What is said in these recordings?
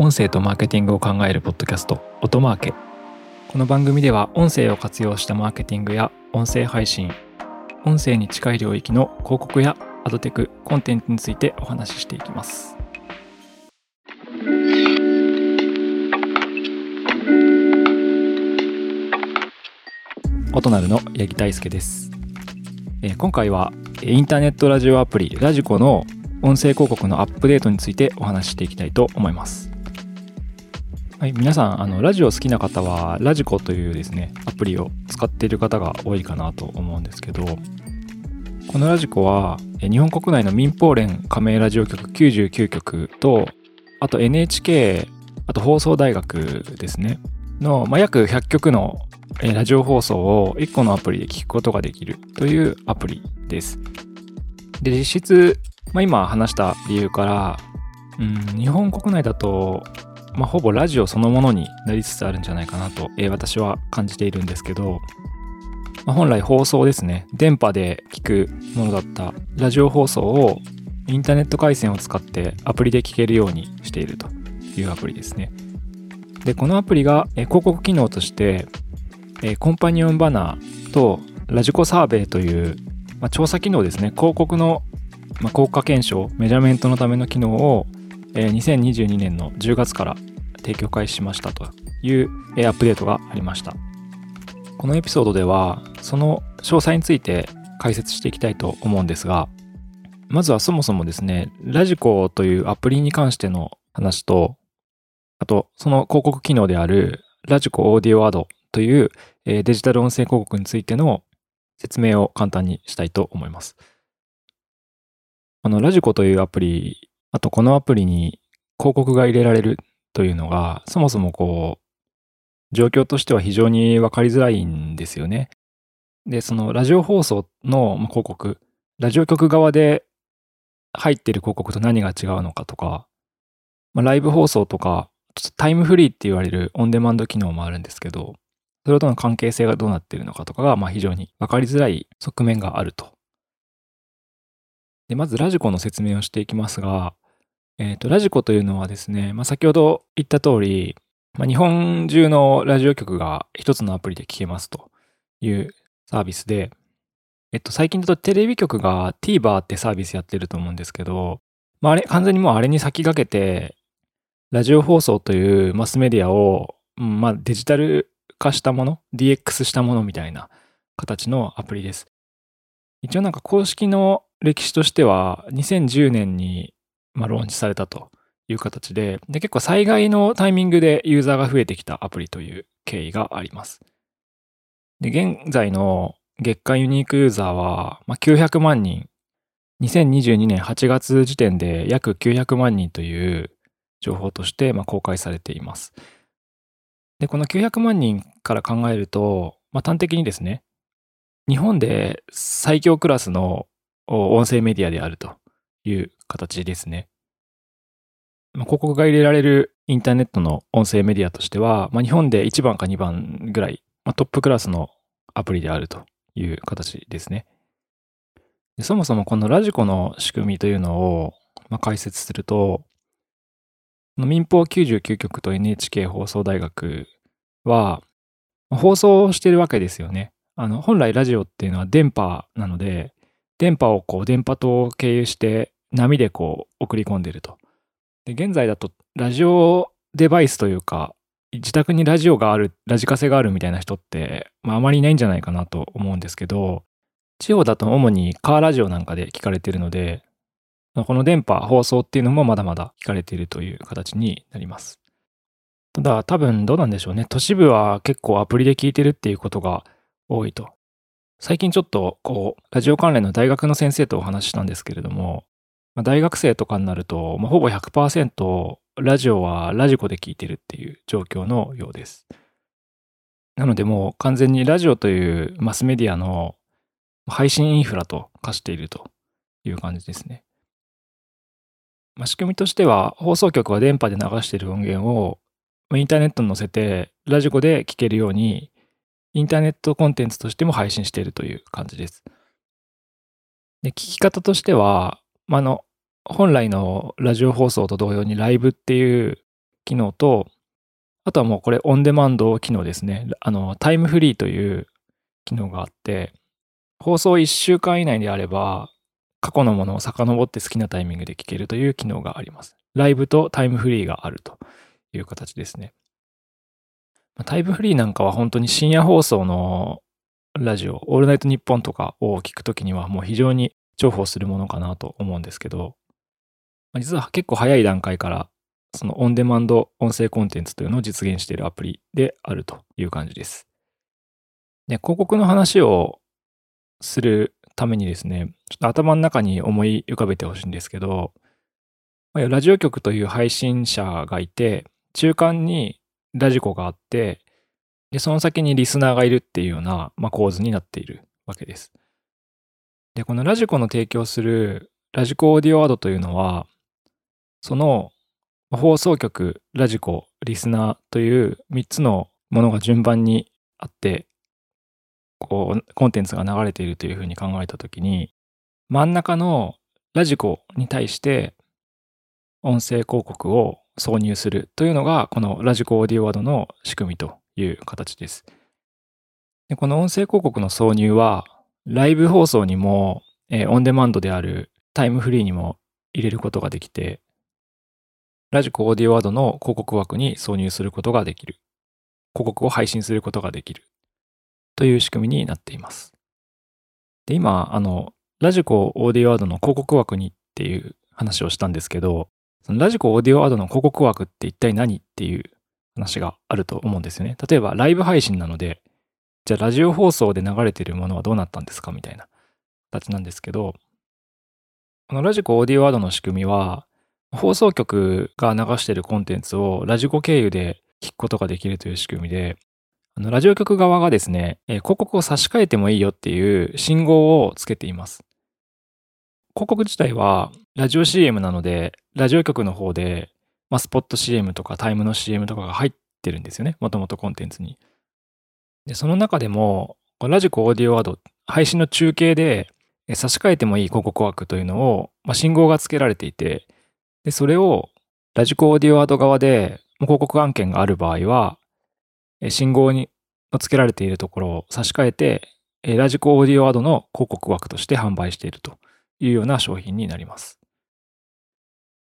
音声とマーケティングを考えるポッドキャスト音マーケ。この番組では音声を活用したマーケティングや音声配信音声に近い領域の広告やアドテクコンテンツについてお話ししていきます。音なるの八木大輔です、えー今回はインターネットラジオアプリラジコの音声広告のアップデートについてお話ししていきたいと思います。はい、皆さんあのラジオ好きな方はラジコというですねアプリを使っている方が多いかなと思うんですけどこのラジコは日本国内の民放連加盟ラジオ局99局とあと NHK あと放送大学ですねの、まあ、約100局のラジオ放送を1個のアプリで聞くことができるというアプリです。で実質、まあ、今話した理由から、うん、日本国内だとまあ、ほぼラジオそのものになりつつあるんじゃないかなと、えー私は感じているんですけど、まあ、本来放送ですね。電波で聞くものだったラジオ放送をインターネット回線を使ってアプリで聞けるようにしているというアプリですね。でこのアプリが、えー広告機能として、えーコンパニオンバナーとラジコサーベイという、まあ、調査機能ですね。広告の、まあ、効果検証メジャーメントのための機能を2022年の10月から提供開始しましたというアップデートがありました。このエピソードではその詳細について解説していきたいと思うんですが、まずはそもそもですね、ラジコというアプリに関しての話と、あとその広告機能であるラジコオーディオアドというデジタル音声広告についての説明を簡単にしたいと思います。あの、ラジコというアプリあとこのアプリに広告が入れられるというのが、そもそもこう、状況としては非常に分かりづらいんですよね。で、そのラジオ放送の広告、ラジオ局側で入ってる広告と何が違うのかとか、まあ、ライブ放送とか、ちょっとタイムフリーって言われるオンデマンド機能もあるんですけど、それとの関係性がどうなっているのかとかが、まあ、非常に分かりづらい側面があると。で、まずラジコの説明をしていきますが、えーと、ラジコというのはですね、まあ、先ほど言った通り、まあ、日本中のラジオ局が一つのアプリで聞けますというサービスで、えっと、最近だとテレビ局が TVer ってサービスやってると思うんですけど、まあ、あれ、完全にもうあれに先駆けて、ラジオ放送というマスメディアを、うんまあ、デジタル化したもの、DX したものみたいな形のアプリです。一応なんか公式の歴史としては、2010年にまあ、ローンチされたという形でで、結構災害のタイミングでユーザーが増えてきたアプリという経緯があります。で、現在の月間ユニークユーザーは、まあ、900万人、2022年8月時点で約900万人という情報としてまあ公開されています。で、この900万人から考えると、まあ、端的にですね、日本で最強クラスの音声メディアであるという形ですね。まあ広告が入れられるインターネットの音声メディアとしては、まあ、日本で1番か2番ぐらい、まあ、トップクラスのアプリであるという形ですね。でそもそもこのラジコの仕組みというのを、ま、解説すると、民放99局と NHK 放送大学は、放送してるわけですよね。あの本来ラジオっていうのは電波なので、電波をこう電波塔を経由して波でこう送り込んでると。で現在だとラジオデバイスというか自宅にラジオがあるラジカセがあるみたいな人って、まあ、あまりいないんじゃないかなと思うんですけど地方だと主にカーラジオなんかで聞かれているのでこの電波放送っていうのもまだまだ聞かれているという形になります。ただ多分どうなんでしょうね都市部は結構アプリで聞いてるっていうことが多いと最近ちょっとこうラジオ関連の大学の先生とお話ししたんですけれども、まあ、大学生とかになると、まあ、ほぼ100%ラジオはラジコで聞いてるっていう状況のようです。なのでもう完全にラジオというマスメディアの配信インフラと化しているという感じですね。まあ、仕組みとしては放送局は電波で流している音源をインターネットに載せてラジコで聞けるようにインターネットコンテンツとしても配信しているという感じです。で聞き方としては、ま、あの本来のラジオ放送と同様にライブっていう機能と、あとはもうこれオンデマンド機能ですね。あの、タイムフリーという機能があって、放送1週間以内であれば、過去のものを遡って好きなタイミングで聞けるという機能があります。ライブとタイムフリーがあるという形ですね。タイムフリーなんかは本当に深夜放送のラジオ、オールナイトニッポンとかを聞くときにはもう非常に重宝するものかなと思うんですけど、実は結構早い段階からそのオンデマンド音声コンテンツというのを実現しているアプリであるという感じです。で、広告の話をするためにですね、ちょっと頭の中に思い浮かべてほしいんですけど、ラジオ局という配信者がいて、中間にラジコがあって、で、その先にリスナーがいるっていうような、まあ、構図になっているわけです。で、このラジコの提供するラジコオーディオアドというのは、その放送局、ラジコ、リスナーという3つのものが順番にあって、こう、コンテンツが流れているというふうに考えたときに、真ん中のラジコに対して音声広告を挿入するというのが、このラジコオーディオアドの仕組みという形です。でこの音声広告の挿入は、ライブ放送にも、えー、オンデマンドであるタイムフリーにも入れることができて、ラジコオーディオアドの広告枠に挿入することができる。広告を配信することができる。という仕組みになっています。で、今、あの、ラジコオーディオアドの広告枠にっていう話をしたんですけど、そのラジコオーディオアドの広告枠って一体何っていう話があると思うんですよね。例えばライブ配信なので、じゃあラジオ放送で流れているものはどうなったんですかみたいな形なんですけど、このラジコオーディオアドの仕組みは、放送局が流しているコンテンツをラジコ経由で聞くことができるという仕組みで、あのラジオ局側がですね、え広告を差し替えてもいいよっていう信号をつけています。広告自体はラジオ CM なので、ラジオ局の方で、まあ、スポット CM とかタイムの CM とかが入ってるんですよね。もともとコンテンツに。で、その中でも、ラジコオーディオアド、配信の中継で差し替えてもいい広告枠というのを、まあ、信号がつけられていて、で、それをラジコオーディオアド側で広告案件がある場合は、信号につけられているところを差し替えて、ラジコオーディオアドの広告枠として販売しているというような商品になります。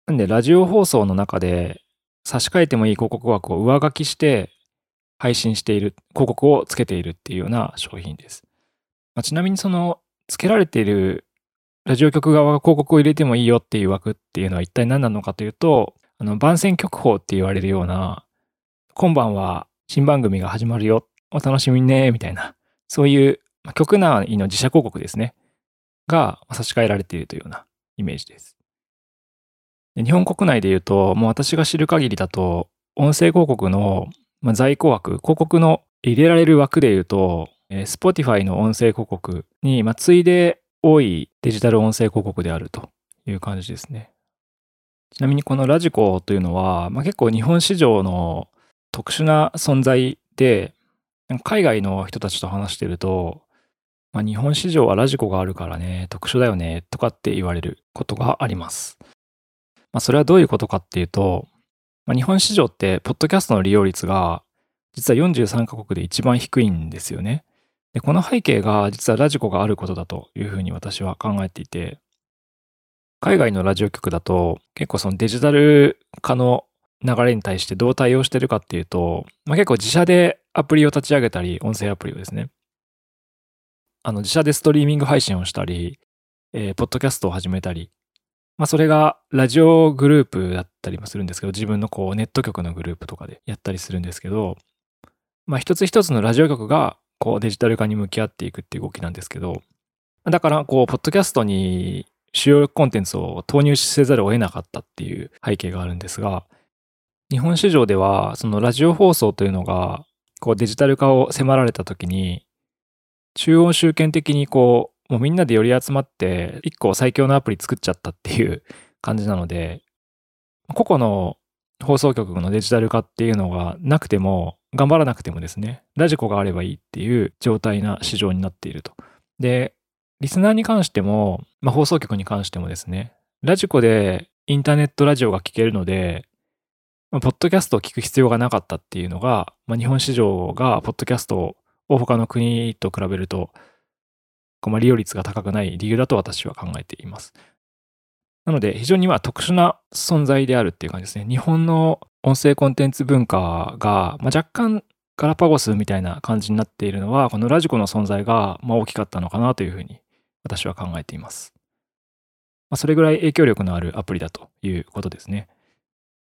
なんで、ラジオ放送の中で差し替えてもいい広告枠を上書きして配信している、広告をつけているっていうような商品です。まあ、ちなみにその、つけられているラジオ局側が広告を入れてもいいよっていう枠っていうのは一体何なのかというと、あの、番宣局法って言われるような、今晩は新番組が始まるよ、お楽しみね、みたいな、そういう局内の自社広告ですね、が差し替えられているというようなイメージです。で日本国内で言うと、もう私が知る限りだと、音声広告の在庫枠、広告の入れられる枠で言うと、Spotify の音声広告に、まあ、次いで多いデジタル音声広告であるという感じですね。ちなみにこのラジコというのは、まあ、結構日本市場の特殊な存在で、海外の人たちと話してると、まあ、日本市場はラジコがあるからね、特殊だよね、とかって言われることがあります。まあ、それはどういうことかっていうと、まあ、日本市場って、ポッドキャストの利用率が、実は43カ国で一番低いんですよね。で、この背景が、実はラジコがあることだというふうに私は考えていて、海外のラジオ局だと、結構そのデジタル化の流れに対してどう対応してるかっていうと、まあ、結構自社でアプリを立ち上げたり、音声アプリをですね、あの自社でストリーミング配信をしたり、えー、ポッドキャストを始めたり、まあそれがラジオグループだったりもするんですけど、自分のこうネット局のグループとかでやったりするんですけど、まあ一つ一つのラジオ局がこうデジタル化に向き合っていくっていう動きなんですけど、だからこう、ポッドキャストに主要コンテンツを投入せざるを得なかったっていう背景があるんですが、日本市場ではそのラジオ放送というのがこうデジタル化を迫られた時に、中央集権的にこうもうみんなで寄り集まって一個最強のアプリ作っちゃったっていう 感じなので、個々の放送局のデジタル化っていうのがなくても、頑張らなくてもですね、ラジコがあればいいっていう状態な市場になっていると。で、リスナーに関しても、まあ、放送局に関してもですね、ラジコでインターネットラジオが聴けるので、まあ、ポッドキャストを聞く必要がなかったっていうのが、まあ、日本市場がポッドキャストを他の国と比べると、まあ、利用率が高くない理由だと私は考えています。なので、非常にまあ特殊な存在であるっていう感じですね。日本の音声コンテンツ文化が、まあ、若干ガラパゴスみたいな感じになっているのは、このラジコの存在がまあ大きかったのかなというふうに私は考えています。まあ、それぐらい影響力のあるアプリだということですね。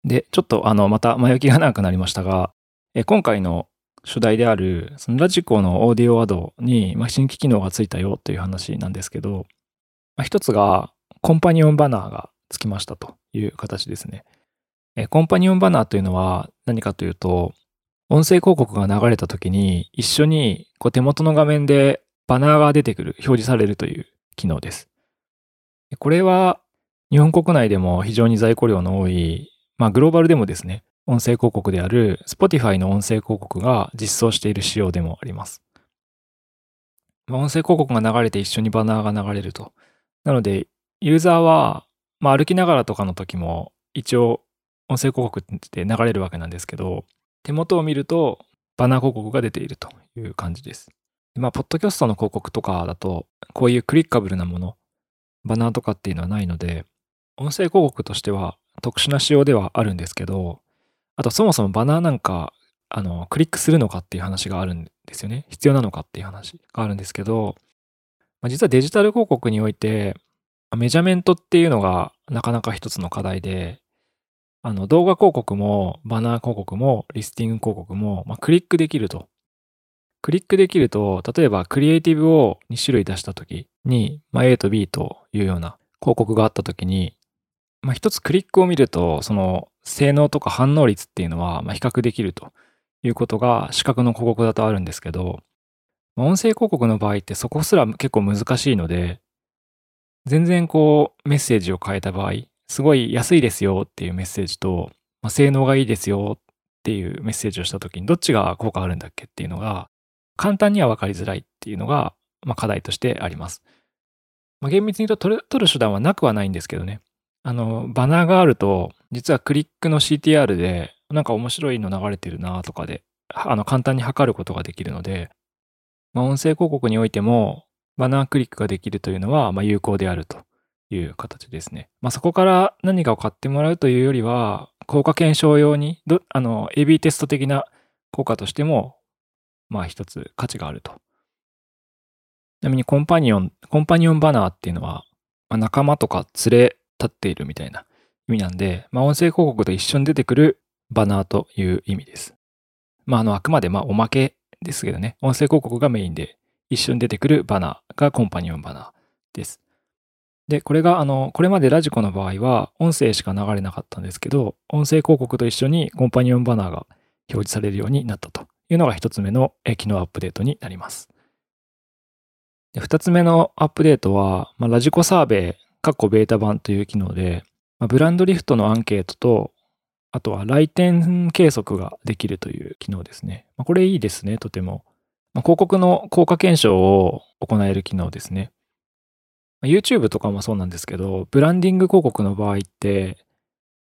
で、ちょっとあのまた前置きが長くなりましたが、え今回の主題であるそのラジコのオーディオアドに、まあ、新規機能がついたよという話なんですけど、まあ、一つがコンパニオンバナーがつきましたという形ですね。えコンパニオンバナーというのは何かというと、音声広告が流れた時に一緒にこう手元の画面でバナーが出てくる、表示されるという機能です。これは日本国内でも非常に在庫量の多い、まあグローバルでもですね、音声広告である Spotify の音声広告が実装している仕様でもあります。まあ、音声広告が流れて一緒にバナーが流れると。なので、ユーザーは、まあ、歩きながらとかの時も一応音声広告って流れるわけなんですけど、手元を見るとバナー広告が出ているという感じです。まあ、ポッドキャストの広告とかだと、こういうクリッカブルなもの、バナーとかっていうのはないので、音声広告としては特殊な仕様ではあるんですけど、あとそもそもバナーなんか、あの、クリックするのかっていう話があるんですよね。必要なのかっていう話があるんですけど、まあ、実はデジタル広告において、メジャメントっていうのがなかなか一つの課題で、あの動画広告もバナー広告もリスティング広告も、まあ、クリックできると。クリックできると、例えばクリエイティブを2種類出したときに、まあ、A と B というような広告があったときに、まあ、一つクリックを見ると、その性能とか反応率っていうのはま比較できるということが視覚の広告だとあるんですけど、まあ、音声広告の場合ってそこすら結構難しいので、全然こうメッセージを変えた場合、すごい安いですよっていうメッセージと、まあ、性能がいいですよっていうメッセージをした時にどっちが効果あるんだっけっていうのが簡単には分かりづらいっていうのが、まあ、課題としてあります。まあ、厳密に言うと取る手段はなくはないんですけどね。あの、バナーがあると、実はクリックの CTR で、なんか面白いの流れてるなとかで、あの、簡単に測ることができるので、まあ、音声広告においても、バナークリックができるというのは、まあ、有効であるという形ですね。まあ、そこから何かを買ってもらうというよりは、効果検証用に、あの、AB テスト的な効果としても、まあ一つ価値があると。ちなみにコンパニオン、コンパニオンバナーっていうのは、まあ、仲間とか連れ立っているみたいな意味なんで、まあ、音声広告と一緒に出てくるバナーという意味です。まあ、あの、あくまでまあおまけですけどね、音声広告がメインで一緒に出てくるバナーがコンパニオンバナーです。で、これが、あの、これまでラジコの場合は、音声しか流れなかったんですけど、音声広告と一緒にコンパニオンバナーが表示されるようになったというのが一つ目の機能アップデートになります。で二つ目のアップデートは、まあ、ラジコサーベイ、過去ベータ版という機能で、まあ、ブランドリフトのアンケートと、あとは来店計測ができるという機能ですね。まあ、これいいですね、とても。ま、広告の効果検証を行える機能ですね。YouTube とかもそうなんですけど、ブランディング広告の場合って、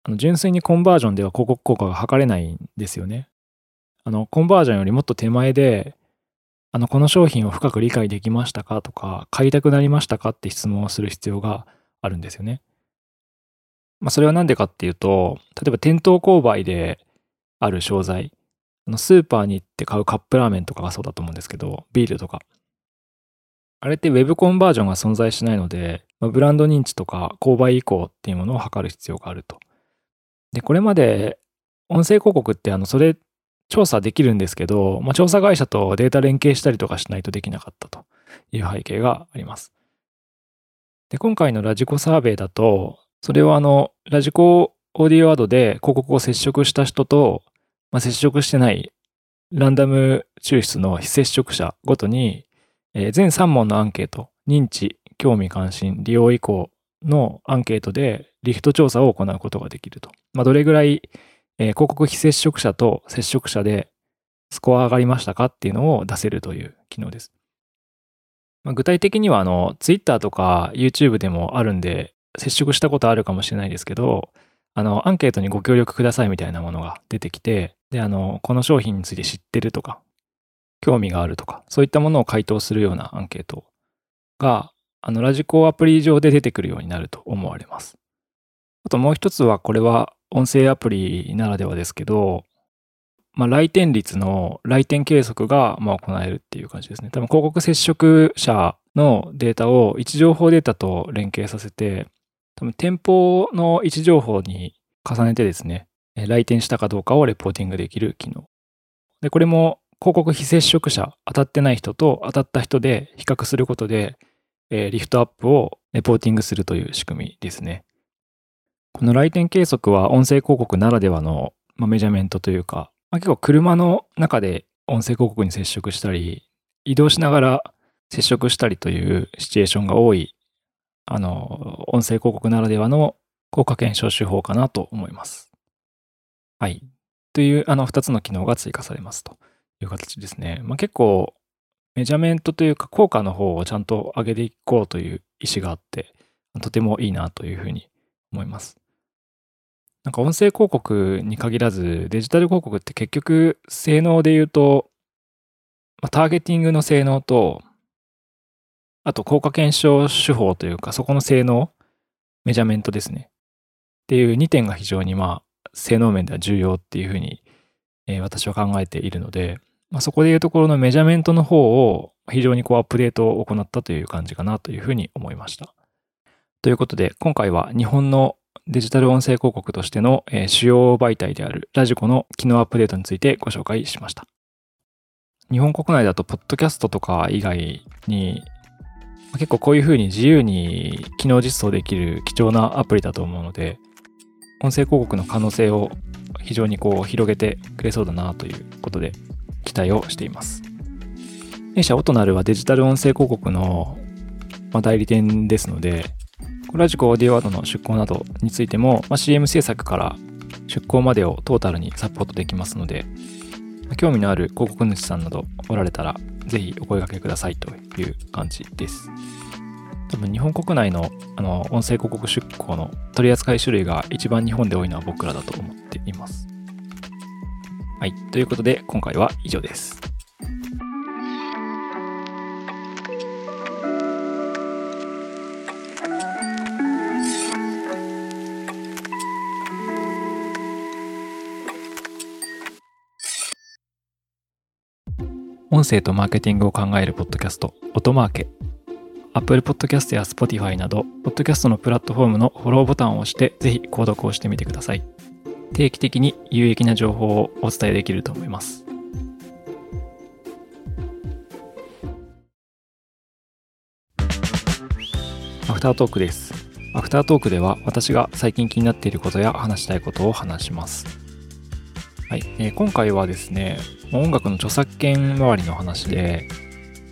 あの純粋にコンバージョンでは広告効果が測れないんですよね。あの、コンバージョンよりもっと手前で、あの、この商品を深く理解できましたかとか、買いたくなりましたかって質問をする必要があるんですよね。まあ、それは何でかっていうと、例えば店頭購買である商材、あのスーパーに行って買うカップラーメンとかがそうだと思うんですけど、ビールとか。あれって Web コンバージョンが存在しないので、まあ、ブランド認知とか購買意向っていうものを測る必要があると。で、これまで音声広告ってあの、それ調査できるんですけど、まあ、調査会社とデータ連携したりとかしないとできなかったという背景があります。で、今回のラジコサーベイだと、それはあの、ラジコオーディオアドで広告を接触した人と、まあ、接触してないランダム抽出の非接触者ごとにえー、全3問のアンケート、認知、興味関心、利用意向のアンケートでリフト調査を行うことができると。まあ、どれぐらい、えー、広告非接触者と接触者でスコア上がりましたかっていうのを出せるという機能です。まあ、具体的にはあの Twitter とか YouTube でもあるんで接触したことあるかもしれないですけど、あの、アンケートにご協力くださいみたいなものが出てきて、で、あの、この商品について知ってるとか、興味があるとか、そういったものを回答するようなアンケートが、あの、ラジコアプリ上で出てくるようになると思われます。あともう一つは、これは音声アプリならではですけど、まあ、来店率の来店計測がまあ行えるっていう感じですね。多分広告接触者のデータを位置情報データと連携させて、多分店舗の位置情報に重ねてですね、来店したかどうかをレポーティングできる機能。で、これも広告非接触者、当たってない人と当たった人で比較することで、えー、リフトアップをレポーティングするという仕組みですね。この来店計測は音声広告ならではの、まあ、メジャーメントというか、まあ、結構車の中で音声広告に接触したり、移動しながら接触したりというシチュエーションが多い、あの、音声広告ならではの効果検証手法かなと思います。はい。という、あの、2つの機能が追加されますという形ですね。まあ、結構、メジャメントというか効果の方をちゃんと上げていこうという意思があって、とてもいいなというふうに思います。なんか音声広告に限らずデジタル広告って結局性能で言うと、まあ、ターゲティングの性能と、あと効果検証手法というかそこの性能、メジャメントですね。っていう2点が非常にまあ性能面では重要っていうふうに、えー、私は考えているので、まあ、そこでいうところのメジャメントの方を非常にこうアップデートを行ったという感じかなというふうに思いました。ということで、今回は日本のデジタル音声広告としての、主要媒体であるラジコの機能アップデートについてご紹介しました。日本国内だと、ポッドキャストとか以外に、結構こういうふうに自由に機能実装できる貴重なアプリだと思うので、音声広告の可能性を非常にこう広げてくれそうだなということで期待をしています。弊社オトナルはデジタル音声広告の代理店ですので、ラジコオーディオワードの出稿などについても、まあ、CM 制作から出稿までをトータルにサポートできますので、興味のある広告主さんなどおられたら、ぜひお声掛けくださいという感じです。多分日本国内のあの音声広告出稿の取り扱い種類が一番日本で多いのは僕らだと思っています。はい。ということで、今回は以上です。音声とマーケティングを考えるポッドキャスト、音マーケ。Apple Podcast や Spotify など、ポッドキャストのプラットフォームのフォローボタンを押して、ぜひ購読をしてみてください。定期的に有益な情報をお伝えできると思います。アフタートークです。アフタートークでは私が最近気になっていることや話したいことを話します。はい、えー、今回はですね、音楽の著作権周りの話で、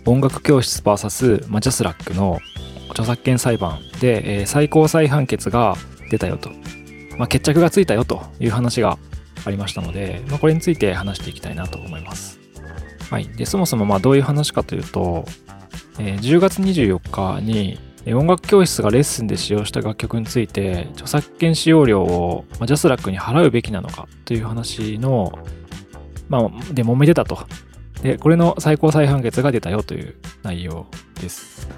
音楽教室 VS、まあ、ジャスラックの著作権裁判で、えー、最高裁判決が出たよとまあ、決着がついたよという話がありましたので、まあ、これについて話していきたいなと思います。はい、でそもそもまあどういう話かというと、えー、10月24日に音楽教室がレッスンで使用した楽曲について著作権使用料を、まあ、ジャスラックに払うべきなのかという話の、まあ、で揉めてたと。で、これの最高裁判決が出たよという内容です。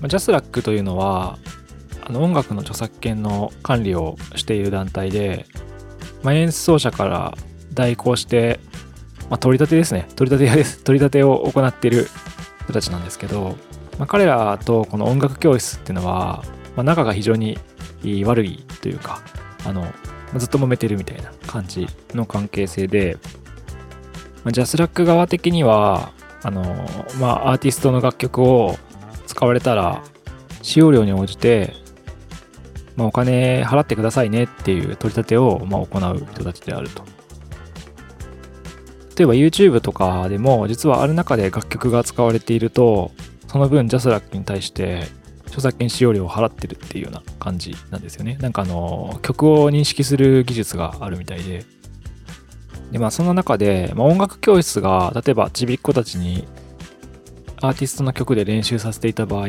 まあ、ジャスラックというのは、あの音楽の著作権の管理をしている団体で、まあ、演奏者から代行して、まあ、取り立てですね。取り立て屋です。取り立てを行っている人たちなんですけど、まあ、彼らとこの音楽教室っていうのは、まあ、仲が非常に悪いというかあのずっと揉めてるみたいな感じの関係性で、まあ、ジャスラック側的にはあの、まあ、アーティストの楽曲を使われたら使用料に応じてまあ、お金払ってくださいねっていう取り立てをまあ行う人たちであると。例えば YouTube とかでも実はある中で楽曲が使われているとその分ジャスラックに対して著作権使用料を払ってるっていうような感じなんですよね。なんかあの曲を認識する技術があるみたいで。でまあそんな中で、まあ、音楽教室が例えばちびっ子たちにアーティストの曲で練習させていた場合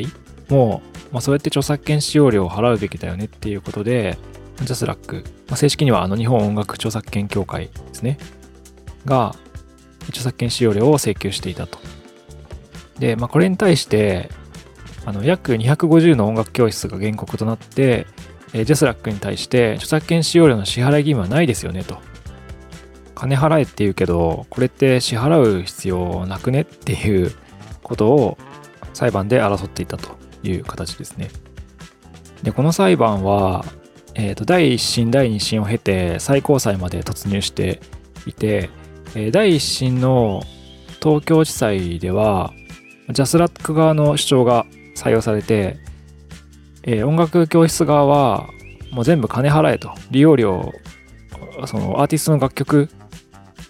もうまあ、そうやって著作権使用料を払うべきだよねっていうことで、ジャスラック、まあ、正式にはあの日本音楽著作権協会ですね、が著作権使用料を請求していたと。で、まあ、これに対して、あの約250の音楽教室が原告となって、えジャスラックに対して著作権使用料の支払い義務はないですよねと。金払えって言うけど、これって支払う必要なくねっていうことを裁判で争っていたという形ですね。で、この裁判は、えー、と第1審、第2審を経て最高裁まで突入していて、えー、第1審の東京地裁では、ジャスラック側の主張が採用されて、えー、音楽教室側はもう全部金払えと利用料そのアーティストの楽曲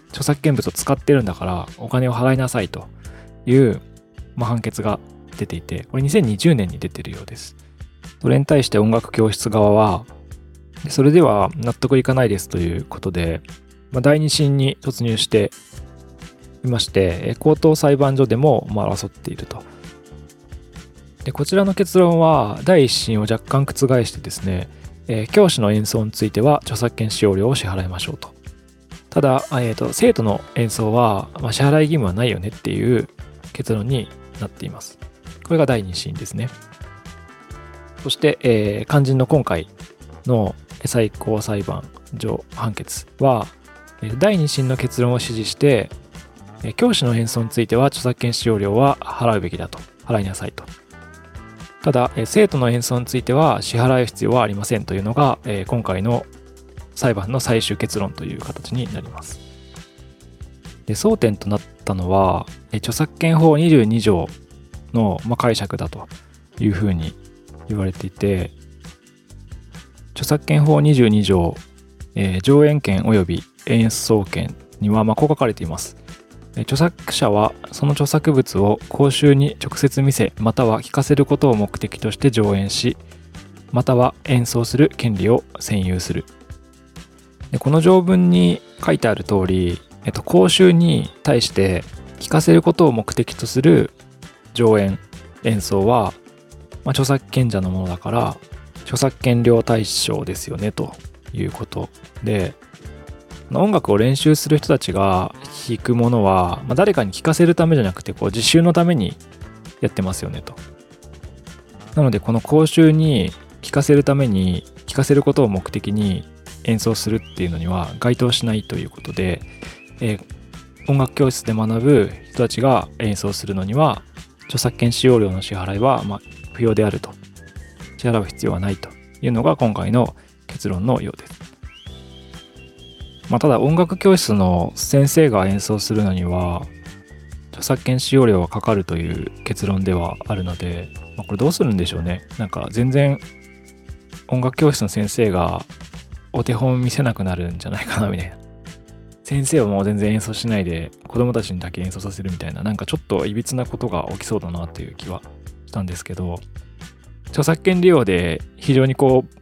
著作権物を使ってるんだからお金を払いなさいという、まあ、判決が出ていてこれ2020年に出てるようですそれに対して音楽教室側はそれでは納得いかないですということで、まあ、第二審に突入していまして高等裁判所でもま争っているとでこちらの結論は第一審を若干覆してですね、えー、教師の演奏については著作権使用料を支払いましょうと。ただ、えーと、生徒の演奏は、まあ、支払い義務はないよねっていう結論になっています。これが第2審ですね。そして、えー、肝心の今回の最高裁判所判決は、第2審の結論を支持して、教師の演奏については著作権使用料は払うべきだと、払いなさいとただ、生徒の演奏については支払う必要はありませんというのが、今回の裁判の最終結論という形になります。で争点となったのは、著作権法22条の、ま解釈だというふうに言われていて、著作権法22条、えー、上演権及び演奏権には、まこう書かれています。著作者はその著作物を公衆に直接見せまたは聞かせることを目的として上演しまたは演奏する権利を占有するでこの条文に書いてある通り、えっと、公衆に対して聞かせることを目的とする上演演奏は、まあ、著作権者のものだから著作権料対象ですよねということで音楽を練習する人たちが弾くものは、まあ、誰かに聴かせるためじゃなくてこう自習のためにやってますよねと。なのでこの講習に聴かせるために聴かせることを目的に演奏するっていうのには該当しないということで、えー、音楽教室で学ぶ人たちが演奏するのには著作権使用料の支払いはま不要であると。支払う必要はないというのが今回の結論のようです。まあ、ただ音楽教室の先生が演奏するのには著作権使用料がかかるという結論ではあるので、まあ、これどうするんでしょうね。なんか全然音楽教室の先生がお手本見せなくなるんじゃないかなみたいな。先生はもう全然演奏しないで子供たちにだけ演奏させるみたいななんかちょっといびつなことが起きそうだなっていう気はしたんですけど著作権利用で非常にこう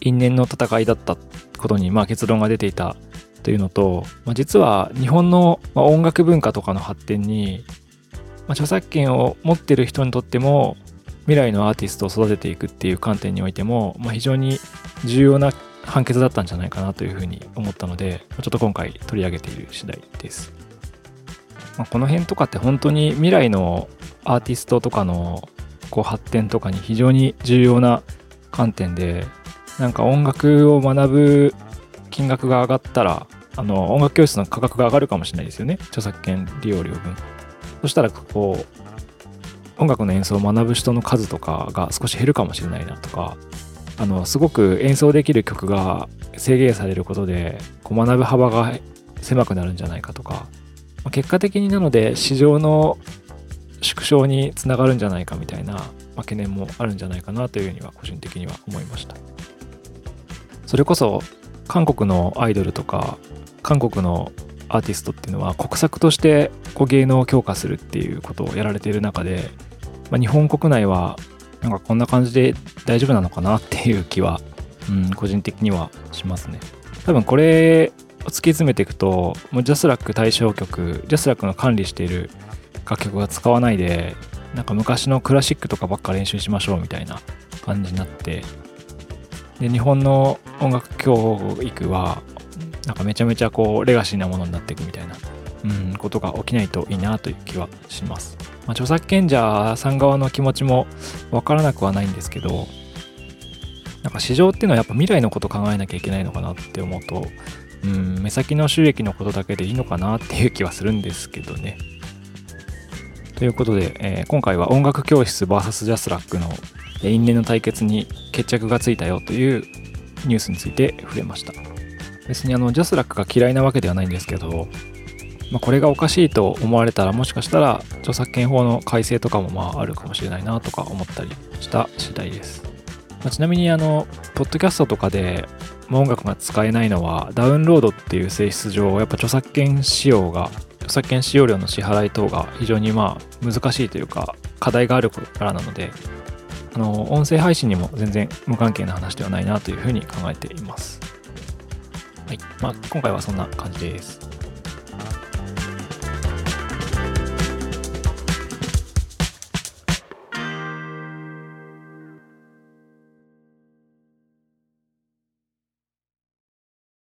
因縁の戦いだったことにまあ結論が出ていたというのと、まあ、実は日本の音楽文化とかの発展に、まあ、著作権を持ってる人にとっても未来のアーティストを育てていくっていう観点においても、まあ、非常に重要な判決だったんじゃないかなというふうに思ったのでちょっと今回取り上げている次第です。まあ、この辺とかって本当に未来のアーティストとかのこう発展とかに非常に重要な観点でなんか音楽を学ぶ金額が上がったら、あの、音楽教室の価格が上がるかもしれないですよね。著作権利用料分。そしたら、こう、音楽の演奏を学ぶ人の数とかが少し減るかもしれないなとか、あの、すごく演奏できる曲が制限されることで、こう学ぶ幅が狭くなるんじゃないかとかま、結果的になので市場の縮小につながるんじゃないかみたいな、まあ、懸念もあるんじゃないかなというふうには個人的には思いました。それこそ韓国のアイドルとか韓国のアーティストっていうのは国策としてこう芸能を強化するっていうことをやられている中で、まあ、日本国内はなんかこんな感じで大丈夫なのかなっていう気は、うん、個人的にはしますね。多分これを突き詰めていくともうジャスラック対象曲ジャスラックの管理している楽曲は使わないでなんか昔のクラシックとかばっか練習しましょうみたいな感じになってで日本の音楽教育はなんかめちゃめちゃこうレガシーなものになっていくみたいな、うん、ことが起きないといいなという気はします。まあ、著作権者さん側の気持ちもわからなくはないんですけどなんか市場っていうのはやっぱ未来のこと考えなきゃいけないのかなって思うと、うん、目先の収益のことだけでいいのかなっていう気はするんですけどね。ということで、えー、今回は音楽教室 VS ジャスラックの因縁の対決に決着がついたよというニュースについて触れました。別にあのジャスラックが嫌いなわけではないんですけど、まあ、これがおかしいと思われたらもしかしたら著作権法の改正とかもまああるかもしれないなとか思ったりした次第です。まあ、ちなみにあの、ポッドキャストとかで音楽が使えないのはダウンロードっていう性質上やっぱ著作権使用が著作権使用料の支払い等が非常にまあ難しいというか課題があるからなのであの音声配信にも全然無関係な話ではないなというふうに考えています。はい。まあ、今回はそんな感じです。